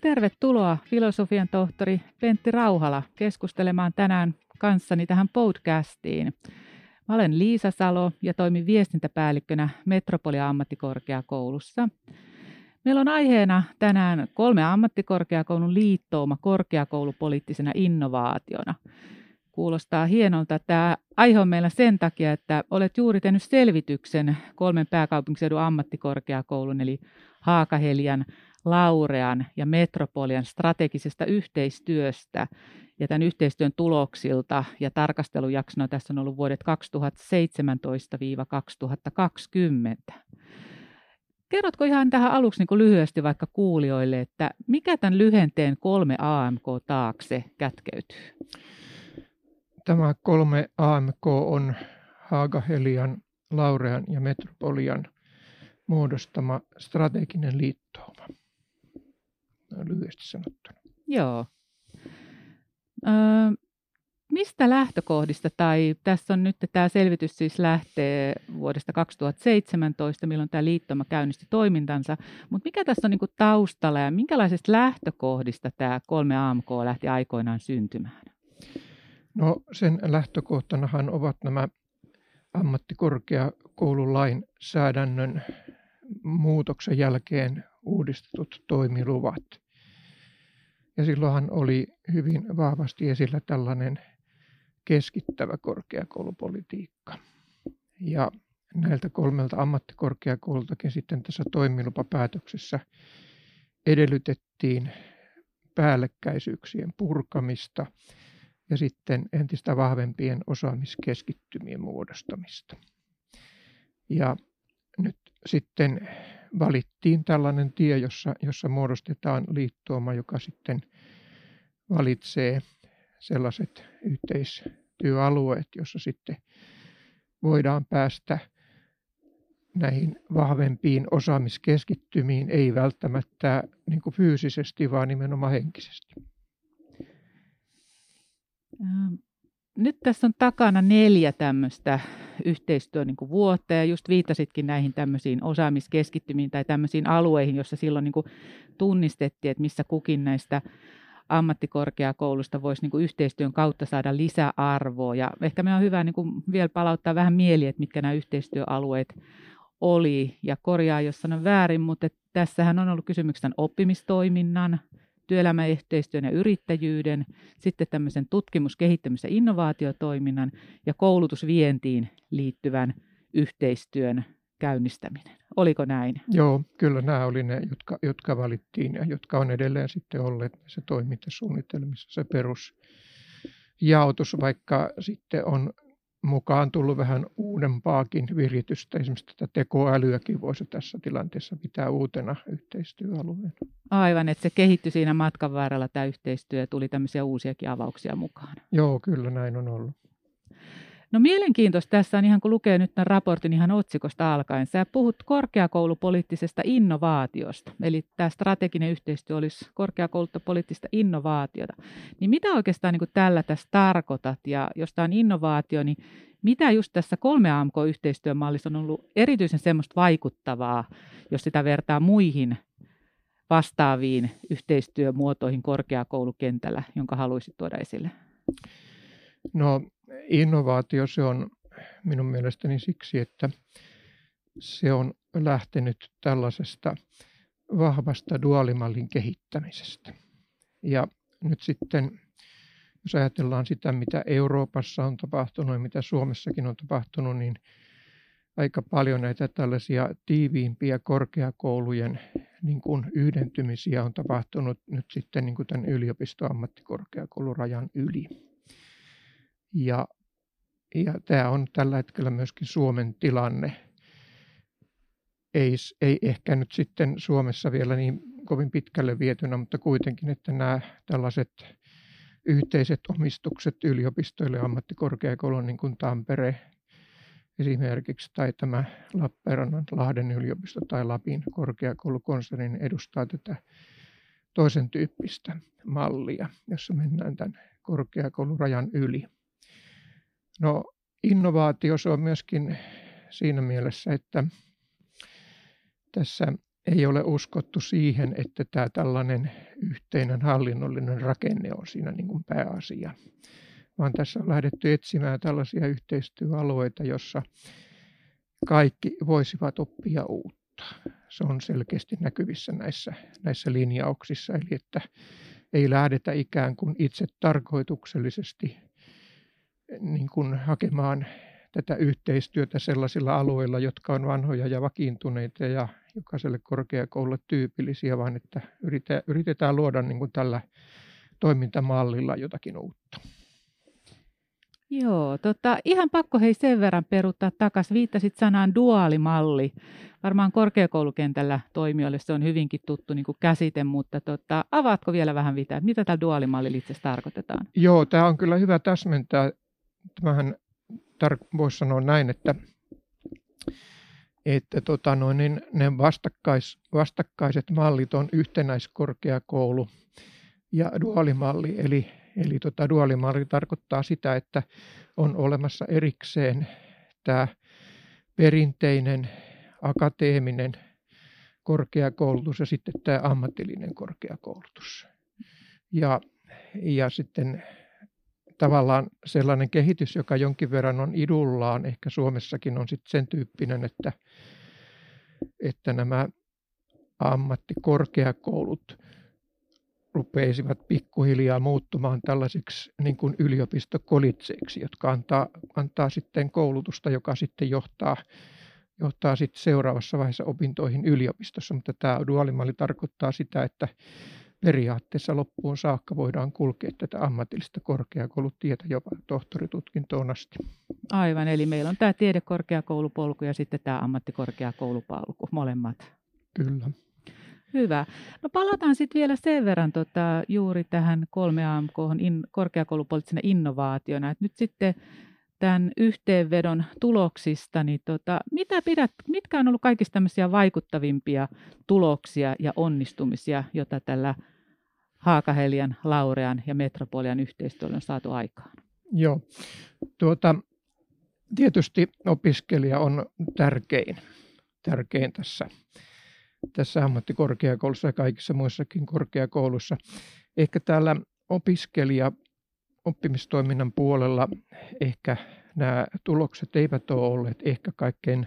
Tervetuloa filosofian tohtori Pentti Rauhala keskustelemaan tänään kanssani tähän podcastiin. Mä olen Liisa Salo ja toimin viestintäpäällikkönä Metropolia ammattikorkeakoulussa. Meillä on aiheena tänään kolme ammattikorkeakoulun liittouma korkeakoulupoliittisena innovaationa. Kuulostaa hienolta. Tämä aihe on meillä sen takia, että olet juuri tehnyt selvityksen kolmen pääkaupunkiseudun ammattikorkeakoulun eli Haakahelian, Laurean ja Metropolian strategisesta yhteistyöstä ja tämän yhteistyön tuloksilta ja tarkastelujaksona tässä on ollut vuodet 2017-2020. Kerrotko ihan tähän aluksi niin lyhyesti vaikka kuulijoille, että mikä tämän lyhenteen kolme AMK taakse kätkeytyy? Tämä kolme AMK on Haagahelian, Laurean ja Metropolian muodostama strateginen liittouma. Lyhyesti sanottuna. Joo. Öö, mistä lähtökohdista, tai tässä on nyt tämä selvitys siis lähtee vuodesta 2017, milloin tämä liittoma käynnisti toimintansa, mutta mikä tässä on niin kuin taustalla ja minkälaisista lähtökohdista tämä kolme AMK lähti aikoinaan syntymään? No sen lähtökohtanahan ovat nämä ammattikorkeakoululain säädännön muutoksen jälkeen uudistetut toimiluvat. Ja silloinhan oli hyvin vahvasti esillä tällainen keskittävä korkeakoulupolitiikka. Ja näiltä kolmelta ammattikorkeakoulultakin sitten tässä toimilupapäätöksessä edellytettiin päällekkäisyyksien purkamista ja sitten entistä vahvempien osaamiskeskittymien muodostamista. Ja nyt sitten valittiin tällainen tie, jossa, jossa muodostetaan liittooma, joka sitten valitsee sellaiset yhteistyöalueet, jossa sitten voidaan päästä näihin vahvempiin osaamiskeskittymiin, ei välttämättä niin fyysisesti, vaan nimenomaan henkisesti. Nyt tässä on takana neljä tämmöistä yhteistyön niin vuotta ja just viittasitkin näihin tämmöisiin osaamiskeskittymiin tai tämmöisiin alueihin, joissa silloin niin tunnistettiin, että missä kukin näistä ammattikorkeakoulusta voisi niin yhteistyön kautta saada lisäarvoa. Ja ehkä me on hyvä niin vielä palauttaa vähän mieli, että mitkä nämä yhteistyöalueet oli. Ja korjaa, jos sanon väärin, mutta tässähän on ollut kysymyksen oppimistoiminnan, työelämäyhteistyön ja yrittäjyyden, sitten tämmöisen tutkimus-, kehittämis- ja innovaatiotoiminnan ja koulutusvientiin liittyvän yhteistyön käynnistäminen. Oliko näin? Joo, kyllä nämä oli ne, jotka, jotka valittiin ja jotka on edelleen sitten olleet se toimintasuunnitelmissa se perusjaotus, vaikka sitten on mukaan tullut vähän uudempaakin viritystä. Esimerkiksi tätä tekoälyäkin voisi tässä tilanteessa pitää uutena yhteistyöalueena. Aivan, että se kehittyi siinä matkan varrella tämä yhteistyö ja tuli tämmöisiä uusiakin avauksia mukaan. Joo, kyllä näin on ollut. No mielenkiintoista tässä on ihan kun lukee nyt tämän raportin ihan otsikosta alkaen. Sä puhut korkeakoulupoliittisesta innovaatiosta, eli tämä strateginen yhteistyö olisi korkeakoulupoliittista innovaatiota. Niin mitä oikeastaan niin tällä tässä tarkoitat? Ja jos tämä on innovaatio, niin mitä just tässä kolme AMK-yhteistyömallissa on ollut erityisen semmoista vaikuttavaa, jos sitä vertaa muihin vastaaviin yhteistyömuotoihin korkeakoulukentällä, jonka haluaisit tuoda esille? No innovaatio se on minun mielestäni siksi, että se on lähtenyt tällaisesta vahvasta duaalimallin kehittämisestä. Ja nyt sitten, jos ajatellaan sitä, mitä Euroopassa on tapahtunut ja mitä Suomessakin on tapahtunut, niin aika paljon näitä tällaisia tiiviimpiä korkeakoulujen niin kuin yhdentymisiä on tapahtunut nyt sitten niin kuin tämän yliopistoammattikorkeakoulurajan yli. Ja, ja tämä on tällä hetkellä myöskin Suomen tilanne. Ei, ei ehkä nyt sitten Suomessa vielä niin kovin pitkälle vietynä, mutta kuitenkin, että nämä tällaiset yhteiset omistukset yliopistoille ja ammattikorkeakouluun, niin kuin Tampere esimerkiksi, tai tämä Lappeenrannan Lahden yliopisto tai Lapin korkeakoulukonsernin edustaa tätä toisen tyyppistä mallia, jossa mennään tämän korkeakoulurajan yli. No innovaatio se on myöskin siinä mielessä, että tässä ei ole uskottu siihen, että tämä tällainen yhteinen hallinnollinen rakenne on siinä niin kuin pääasia, vaan tässä on lähdetty etsimään tällaisia yhteistyöalueita, jossa kaikki voisivat oppia uutta. Se on selkeästi näkyvissä näissä, näissä linjauksissa, eli että ei lähdetä ikään kuin itse tarkoituksellisesti niin kuin hakemaan tätä yhteistyötä sellaisilla alueilla, jotka on vanhoja ja vakiintuneita ja jokaiselle korkeakoululle tyypillisiä, vaan että yritetään luoda niin kuin tällä toimintamallilla jotakin uutta. Joo, tota, ihan pakko hei sen verran peruttaa takaisin. Viittasit sanaan duaalimalli. Varmaan korkeakoulukentällä toimijoille se on hyvinkin tuttu niin kuin käsite, mutta tota, avaatko vielä vähän mitä, mitä tällä duaalimallilla itse asiassa tarkoitetaan? Joo, tämä on kyllä hyvä täsmentää. Tämähän tar- voisi sanoa näin, että, että tota noin, niin ne vastakkais, vastakkaiset mallit on yhtenäiskorkeakoulu ja duaalimalli, eli Eli tota, duaalimalli tarkoittaa sitä, että on olemassa erikseen tämä perinteinen akateeminen korkeakoulutus ja sitten tämä ammatillinen korkeakoulutus. Ja, ja sitten tavallaan sellainen kehitys, joka jonkin verran on idullaan, ehkä Suomessakin on sitten sen tyyppinen, että, että nämä ammattikorkeakoulut rupeisivat pikkuhiljaa muuttumaan tällaisiksi niin kuin yliopistokolitseiksi, jotka antaa, antaa sitten koulutusta, joka sitten johtaa, johtaa sitten seuraavassa vaiheessa opintoihin yliopistossa. Mutta tämä duaalimalli tarkoittaa sitä, että periaatteessa loppuun saakka voidaan kulkea tätä ammatillista korkeakoulutietä jopa tohtoritutkintoon asti. Aivan, eli meillä on tämä tiedekorkeakoulupolku ja sitten tämä ammattikorkeakoulupolku, molemmat. Kyllä. Hyvä. No palataan sitten vielä sen verran tota, juuri tähän 3AMK in, korkeakoulupoliittisena innovaationa. Et nyt sitten tämän yhteenvedon tuloksista, niin tota, mitä pidät, mitkä on ollut kaikista tämmöisiä vaikuttavimpia tuloksia ja onnistumisia, joita tällä Haakahelian, Laurean ja Metropolian yhteistyöllä on saatu aikaan? Joo, tuota, tietysti opiskelija on tärkein, tärkein tässä tässä ammattikorkeakoulussa ja kaikissa muissakin korkeakoulussa. Ehkä täällä opiskelija oppimistoiminnan puolella ehkä nämä tulokset eivät ole olleet ehkä kaikkein,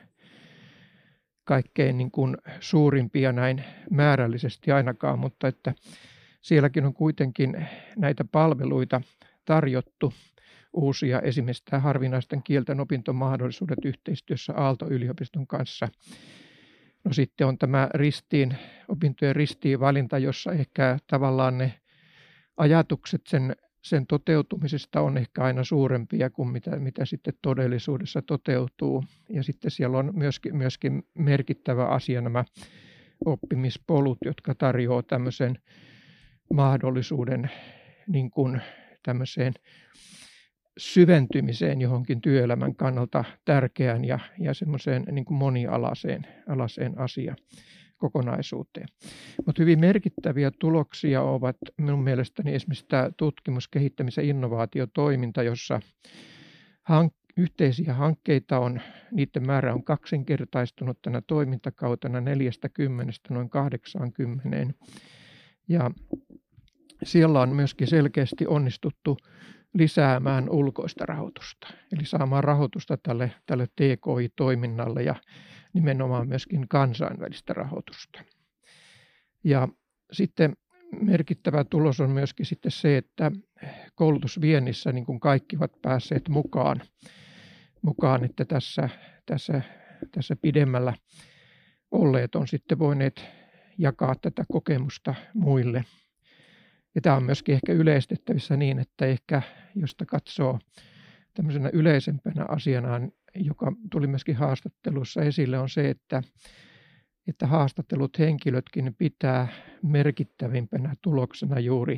kaikkein niin kuin suurimpia näin määrällisesti ainakaan, mutta että sielläkin on kuitenkin näitä palveluita tarjottu uusia, esimerkiksi tämä harvinaisten kielten opintomahdollisuudet yhteistyössä Aalto-yliopiston kanssa – No sitten on tämä ristiin, opintojen ristiin valinta, jossa ehkä tavallaan ne ajatukset sen, sen toteutumisesta on ehkä aina suurempia kuin mitä, mitä sitten todellisuudessa toteutuu. Ja sitten siellä on myöskin, myöskin merkittävä asia nämä oppimispolut, jotka tarjoaa tämmöisen mahdollisuuden niin kuin tämmöiseen syventymiseen johonkin työelämän kannalta tärkeään ja, ja semmoiseen niin kuin monialaiseen alaseen asia kokonaisuuteen. Mutta hyvin merkittäviä tuloksia ovat minun mielestäni esimerkiksi tämä tutkimus, kehittämis- ja innovaatiotoiminta, jossa hank- yhteisiä hankkeita on, niiden määrä on kaksinkertaistunut tänä toimintakautena 40 noin 80. Ja siellä on myöskin selkeästi onnistuttu lisäämään ulkoista rahoitusta, eli saamaan rahoitusta tälle, tälle TKI-toiminnalle ja nimenomaan myöskin kansainvälistä rahoitusta. Ja sitten merkittävä tulos on myöskin sitten se, että koulutusviennissä niin kuin kaikki ovat päässeet mukaan, mukaan että tässä, tässä, tässä pidemmällä olleet on sitten voineet jakaa tätä kokemusta muille – ja tämä on myöskin ehkä yleistettävissä niin, että ehkä josta katsoo tämmöisenä yleisempänä asiana, joka tuli myöskin haastattelussa esille, on se, että, että haastattelut henkilötkin pitää merkittävimpänä tuloksena juuri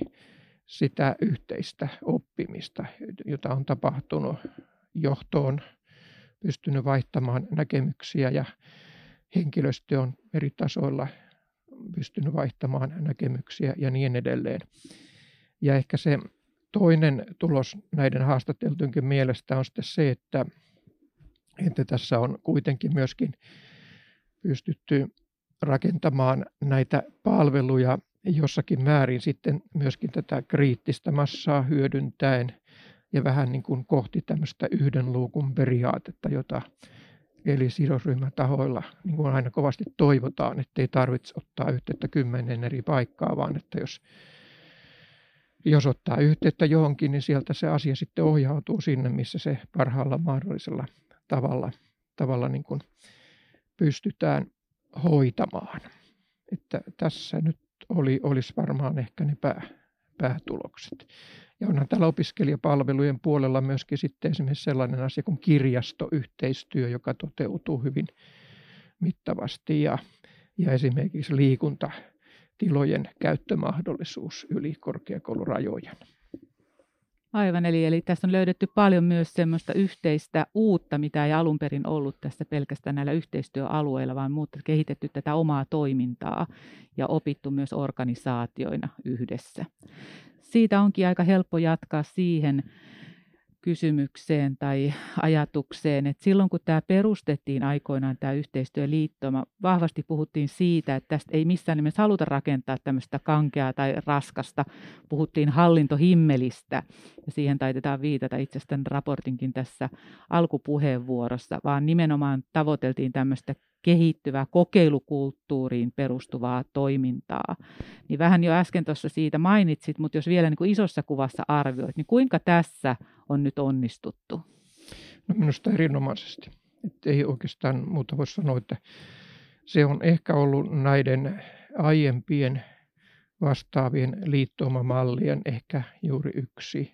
sitä yhteistä oppimista, jota on tapahtunut johtoon, pystynyt vaihtamaan näkemyksiä ja henkilöstö on eri tasoilla pystynyt vaihtamaan näkemyksiä ja niin edelleen. Ja ehkä se toinen tulos näiden haastatteltujenkin mielestä on sitten se, että, että tässä on kuitenkin myöskin pystytty rakentamaan näitä palveluja jossakin määrin sitten myöskin tätä kriittistä massaa hyödyntäen ja vähän niin kuin kohti tämmöistä yhden luukun periaatetta, jota eli sidosryhmätahoilla niin kuin aina kovasti toivotaan, että ei tarvitse ottaa yhteyttä kymmenen eri paikkaa, vaan että jos, jos ottaa yhteyttä johonkin, niin sieltä se asia sitten ohjautuu sinne, missä se parhaalla mahdollisella tavalla, tavalla niin kuin pystytään hoitamaan. Että tässä nyt oli, olisi varmaan ehkä ne pää, päätulokset. Ja onhan täällä opiskelijapalvelujen puolella myöskin sitten esimerkiksi sellainen asia kuin kirjastoyhteistyö, joka toteutuu hyvin mittavasti ja, ja esimerkiksi liikuntatilojen käyttömahdollisuus yli korkeakoulurajojen. Aivan, eli, eli tässä on löydetty paljon myös semmoista yhteistä uutta, mitä ei alun perin ollut tässä pelkästään näillä yhteistyöalueilla, vaan muuta kehitetty tätä omaa toimintaa ja opittu myös organisaatioina yhdessä. Siitä onkin aika helppo jatkaa siihen, kysymykseen tai ajatukseen, että silloin kun tämä perustettiin aikoinaan tämä yhteistyöliittoma, vahvasti puhuttiin siitä, että tästä ei missään nimessä haluta rakentaa tämmöistä kankeaa tai raskasta. Puhuttiin hallintohimmelistä ja siihen taitetaan viitata itse asiassa raportinkin tässä alkupuheenvuorossa, vaan nimenomaan tavoiteltiin tämmöistä kehittyvää kokeilukulttuuriin perustuvaa toimintaa. Niin vähän jo äsken tuossa siitä mainitsit, mutta jos vielä niin kuin isossa kuvassa arvioit, niin kuinka tässä on nyt onnistuttu? No minusta erinomaisesti. Että ei oikeastaan muuta voi sanoa, että se on ehkä ollut näiden aiempien vastaavien liittoumamallien ehkä juuri yksi,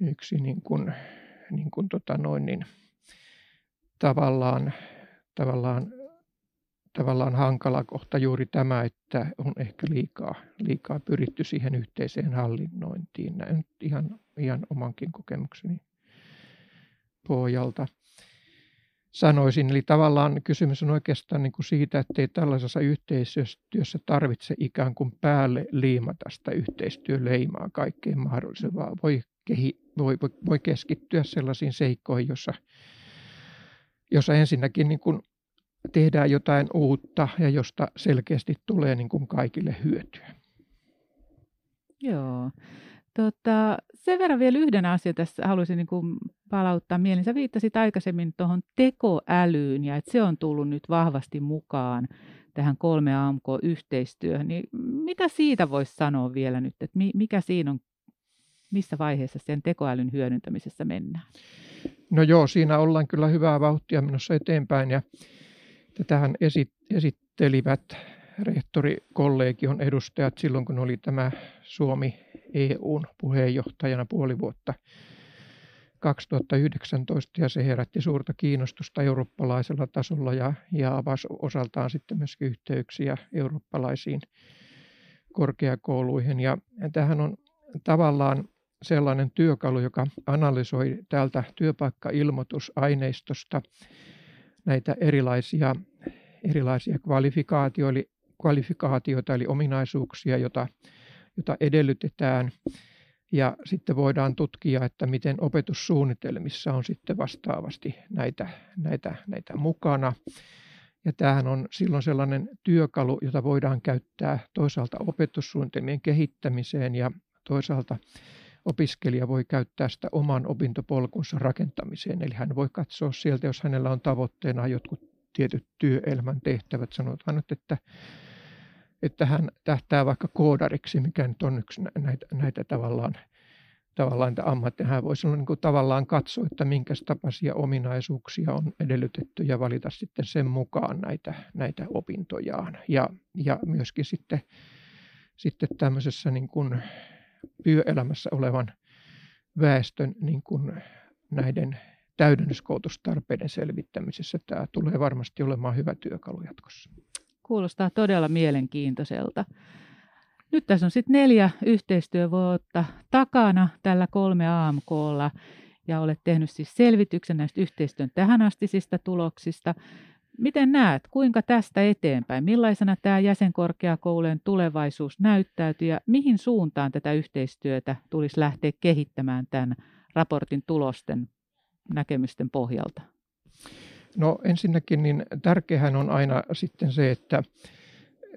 yksi niin kuin, niin kuin tota noin, niin tavallaan tavallaan, tavallaan hankala kohta juuri tämä, että on ehkä liikaa, liikaa pyritty siihen yhteiseen hallinnointiin. Näin ihan, ihan omankin kokemukseni pohjalta sanoisin. Eli tavallaan kysymys on oikeastaan niin kuin siitä, että ei tällaisessa yhteistyössä tarvitse ikään kuin päälle liimata sitä yhteistyöleimaa kaikkeen mahdolliseen, vaan voi, kehi, voi, voi, voi keskittyä sellaisiin seikkoihin, jossa jossa ensinnäkin niin kuin tehdään jotain uutta ja josta selkeästi tulee niin kuin kaikille hyötyä. Joo. Tota, sen verran vielä yhden asian tässä haluaisin niin kuin palauttaa mieleen. Sä viittasit aikaisemmin tuohon tekoälyyn ja että se on tullut nyt vahvasti mukaan tähän kolme AMK-yhteistyöhön. Niin mitä siitä voisi sanoa vielä nyt, että mikä siinä on, missä vaiheessa sen tekoälyn hyödyntämisessä mennään? No joo, siinä ollaan kyllä hyvää vauhtia menossa eteenpäin ja tätähän esittelivät rehtorikollegion edustajat silloin, kun oli tämä Suomi EUn puheenjohtajana puoli vuotta 2019 ja se herätti suurta kiinnostusta eurooppalaisella tasolla ja, ja avasi osaltaan sitten myöskin yhteyksiä eurooppalaisiin korkeakouluihin. Ja tähän on tavallaan sellainen työkalu, joka analysoi täältä työpaikkailmoitusaineistosta näitä erilaisia, erilaisia kvalifikaatioita, eli, kvalifikaatioita, eli ominaisuuksia, joita, jota edellytetään. Ja sitten voidaan tutkia, että miten opetussuunnitelmissa on sitten vastaavasti näitä, näitä, näitä mukana. Ja tämähän on silloin sellainen työkalu, jota voidaan käyttää toisaalta opetussuunnitelmien kehittämiseen ja toisaalta opiskelija voi käyttää sitä oman opintopolkunsa rakentamiseen. Eli hän voi katsoa sieltä, jos hänellä on tavoitteena jotkut tietyt työelämän tehtävät. Sanotaan nyt, että, että hän tähtää vaikka koodariksi, mikä nyt on yksi näitä, näitä tavallaan tavallaan ammattia. Hän voisi niin kuin tavallaan katsoa, että minkä tapaisia ominaisuuksia on edellytetty ja valita sitten sen mukaan näitä, näitä opintojaan. Ja, ja myöskin sitten, sitten tämmöisessä niin kuin työelämässä olevan väestön niin kuin näiden täydennyskoulutustarpeiden selvittämisessä tämä tulee varmasti olemaan hyvä työkalu jatkossa. Kuulostaa todella mielenkiintoiselta. Nyt tässä on sitten neljä yhteistyövuotta takana tällä kolme AMKlla ja olet tehnyt siis selvityksen näistä yhteistyön tähänastisista tuloksista. Miten näet, kuinka tästä eteenpäin? Millaisena tämä jäsenkorkeakoulujen tulevaisuus näyttäytyy ja mihin suuntaan tätä yhteistyötä tulisi lähteä kehittämään tämän raportin tulosten näkemysten pohjalta? No ensinnäkin niin tärkeähän on aina sitten se, että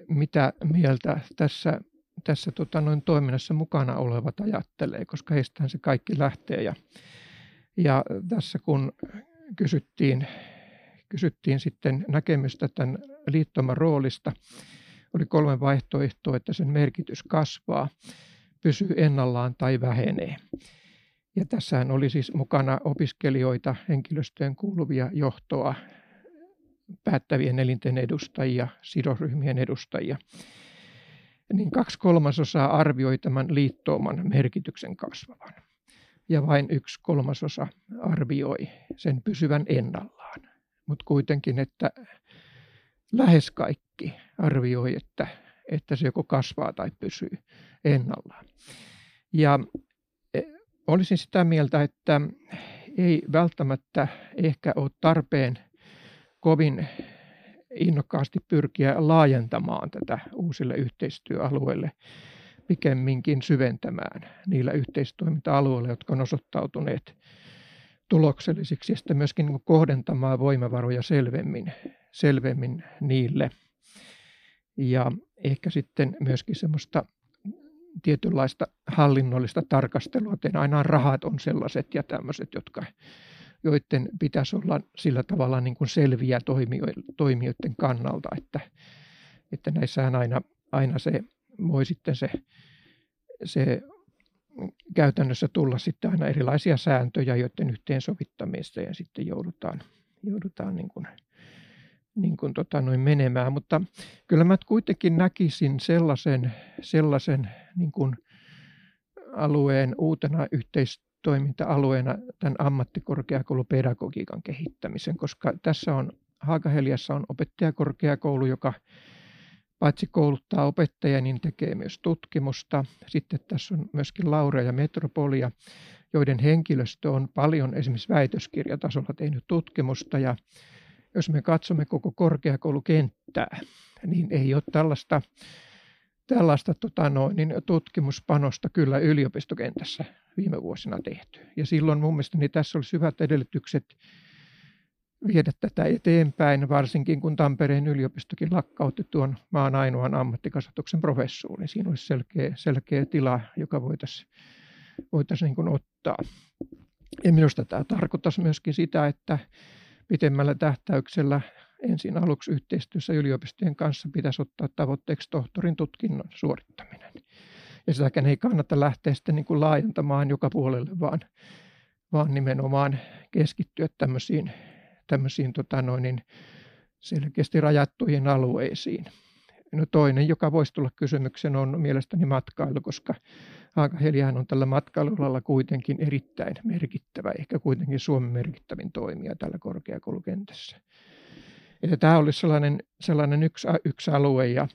mitä mieltä tässä, tässä tota noin toiminnassa mukana olevat ajattelee, koska heistähän se kaikki lähtee. Ja, ja tässä kun kysyttiin, kysyttiin sitten näkemystä tämän liittoman roolista, oli kolme vaihtoehtoa, että sen merkitys kasvaa, pysyy ennallaan tai vähenee. Ja tässähän oli siis mukana opiskelijoita, henkilöstöön kuuluvia johtoa, päättävien elinten edustajia, sidosryhmien edustajia. Niin kaksi kolmasosaa arvioi tämän liittouman merkityksen kasvavan. Ja vain yksi kolmasosa arvioi sen pysyvän ennallaan. Mutta kuitenkin, että lähes kaikki arvioi, että, että se joko kasvaa tai pysyy ennallaan. Ja e, olisin sitä mieltä, että ei välttämättä ehkä ole tarpeen kovin innokkaasti pyrkiä laajentamaan tätä uusille yhteistyöalueille, pikemminkin syventämään niillä yhteistoiminta-alueilla, jotka on osoittautuneet tuloksellisiksi ja sitten myöskin niin kohdentamaan voimavaroja selvemmin, selvemmin niille. Ja ehkä sitten myöskin semmoista tietynlaista hallinnollista tarkastelua, että aina rahat on sellaiset ja tämmöiset, jotka, joiden pitäisi olla sillä tavalla niin kuin selviä toimijoiden kannalta, että, että näissähän aina, aina se voi sitten se, se käytännössä tulla sitten aina erilaisia sääntöjä, joiden yhteensovittamista ja sitten joudutaan, joudutaan niin kuin, niin kuin tota noin menemään. Mutta kyllä mä kuitenkin näkisin sellaisen, sellaisen niin kuin alueen uutena yhteistoiminta-alueena tämän ammattikorkeakoulupedagogiikan kehittämisen, koska tässä on Haakaheliassa on opettajakorkeakoulu, joka paitsi kouluttaa opettajia, niin tekee myös tutkimusta. Sitten tässä on myöskin Laura ja Metropolia, joiden henkilöstö on paljon esimerkiksi väitöskirjatasolla tehnyt tutkimusta. Ja jos me katsomme koko korkeakoulukenttää, niin ei ole tällaista, tällaista tota noin, niin tutkimuspanosta kyllä yliopistokentässä viime vuosina tehty. Ja silloin mun mielestä niin tässä olisi hyvät edellytykset viedä tätä eteenpäin, varsinkin kun Tampereen yliopistokin lakkautti tuon maan ainoan ammattikasvatuksen professuurin. Siinä olisi selkeä, selkeä tila, joka voitaisiin voitais niin ottaa. Ja minusta tämä tarkoittaisi myöskin sitä, että pitemmällä tähtäyksellä ensin aluksi yhteistyössä yliopistojen kanssa pitäisi ottaa tavoitteeksi tohtorin tutkinnon suorittaminen. Ja sitäkään ei kannata lähteä sitten niin kuin laajentamaan joka puolelle, vaan, vaan nimenomaan keskittyä tämmöisiin tämmöisiin tota noin, niin selkeästi rajattuihin alueisiin. No toinen, joka voisi tulla kysymyksen, on mielestäni matkailu, koska Haakaheliähän on tällä matkailualalla kuitenkin erittäin merkittävä, ehkä kuitenkin Suomen merkittävin toimija tällä korkeakoulukentässä. Että tämä olisi sellainen, sellainen yksi, yksi alue ja,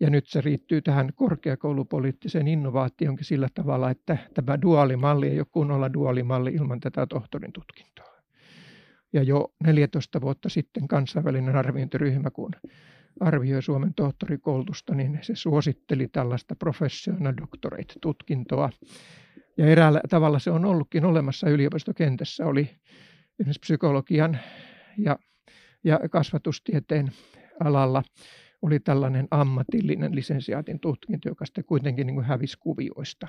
ja nyt se riittyy tähän korkeakoulupoliittiseen innovaatioonkin sillä tavalla, että tämä duaalimalli ei ole kunnolla duaalimalli ilman tätä tohtorin tutkintoa. Ja jo 14 vuotta sitten kansainvälinen arviointiryhmä, kun arvioi Suomen tohtorikoulutusta, niin se suositteli tällaista professional doctorate-tutkintoa. Ja eräällä tavalla se on ollutkin olemassa yliopistokentässä. Oli esimerkiksi psykologian ja, ja kasvatustieteen alalla oli tällainen ammatillinen lisensiaatin tutkinto, joka sitten kuitenkin niin kuin hävisi kuvioista.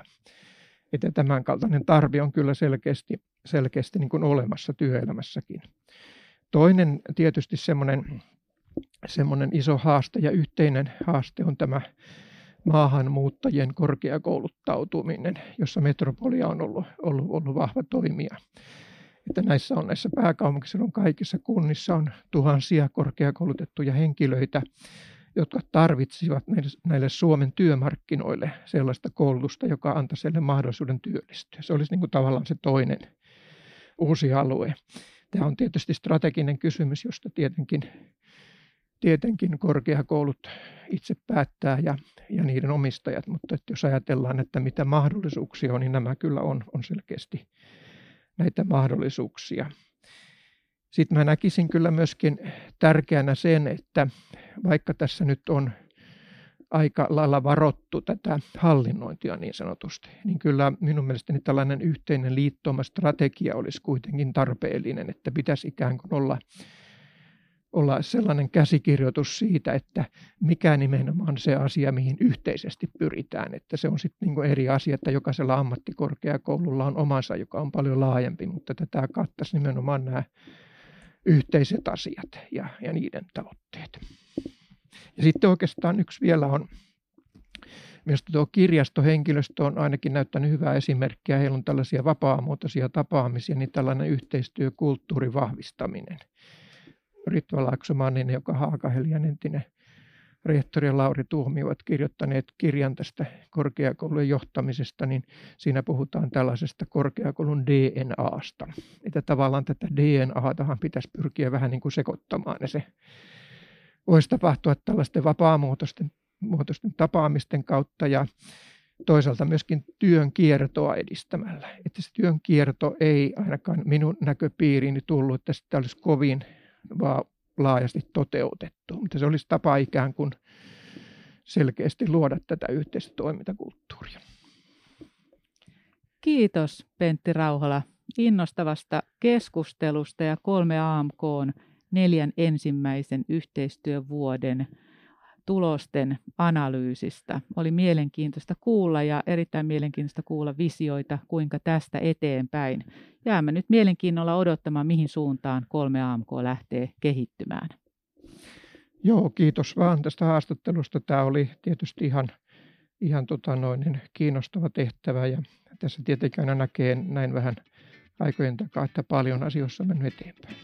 Että tämän tarve on kyllä selkeästi, selkeästi niin kuin olemassa työelämässäkin. Toinen tietysti semmoinen, semmoinen iso haaste ja yhteinen haaste on tämä maahanmuuttajien korkeakouluttautuminen, jossa metropolia on ollut, ollut, ollut vahva toimija. Että näissä on näissä pääkaupunkiseudun kaikissa kunnissa on tuhansia korkeakoulutettuja henkilöitä, jotka tarvitsivat näille Suomen työmarkkinoille sellaista koulutusta, joka antaisi heille mahdollisuuden työllistyä. Se olisi niin kuin tavallaan se toinen uusi alue. Tämä on tietysti strateginen kysymys, josta tietenkin, tietenkin korkeakoulut itse päättää ja, ja niiden omistajat, mutta että jos ajatellaan, että mitä mahdollisuuksia on, niin nämä kyllä on, on selkeästi näitä mahdollisuuksia. Sitten mä näkisin kyllä myöskin tärkeänä sen, että vaikka tässä nyt on aika lailla varottu tätä hallinnointia niin sanotusti, niin kyllä minun mielestäni tällainen yhteinen liittoma strategia olisi kuitenkin tarpeellinen, että pitäisi ikään kuin olla olla sellainen käsikirjoitus siitä, että mikä nimenomaan se asia, mihin yhteisesti pyritään. Että se on sitten niin eri asia, että jokaisella ammattikorkeakoululla on omansa, joka on paljon laajempi, mutta tätä kattaisi nimenomaan nämä yhteiset asiat ja, ja niiden tavoitteet. Ja sitten oikeastaan yksi vielä on, Minusta tuo kirjastohenkilöstö on ainakin näyttänyt hyvää esimerkkiä. Heillä on tällaisia vapaamuotoisia tapaamisia, niin tällainen yhteistyökulttuurin vahvistaminen. Ritva Laaksomaninen, joka Haakahelian entinen rehtori ja Lauri Tuomio ovat kirjoittaneet kirjan tästä korkeakoulujen johtamisesta, niin siinä puhutaan tällaisesta korkeakoulun DNAsta. Että tavallaan tätä DNAtahan pitäisi pyrkiä vähän niin kuin sekoittamaan ja se voisi tapahtua tällaisten vapaamuotoisten muotoisten tapaamisten kautta ja toisaalta myöskin työn kiertoa edistämällä. Että se työn kierto ei ainakaan minun näköpiiriini tullut, että sitä olisi kovin vaan laajasti toteutettu, mutta se olisi tapa ikään kuin selkeästi luoda tätä yhteistä toimintakulttuuria. Kiitos Pentti Rauhala innostavasta keskustelusta ja kolme AMK neljän ensimmäisen yhteistyövuoden tulosten analyysistä. Oli mielenkiintoista kuulla ja erittäin mielenkiintoista kuulla visioita, kuinka tästä eteenpäin. Jäämme nyt mielenkiinnolla odottamaan, mihin suuntaan kolme AMK lähtee kehittymään. Joo, kiitos vaan tästä haastattelusta. Tämä oli tietysti ihan, ihan tota noin, kiinnostava tehtävä ja tässä tietenkin aina näkee näin vähän aikojen takaa, että paljon asioissa on mennyt eteenpäin.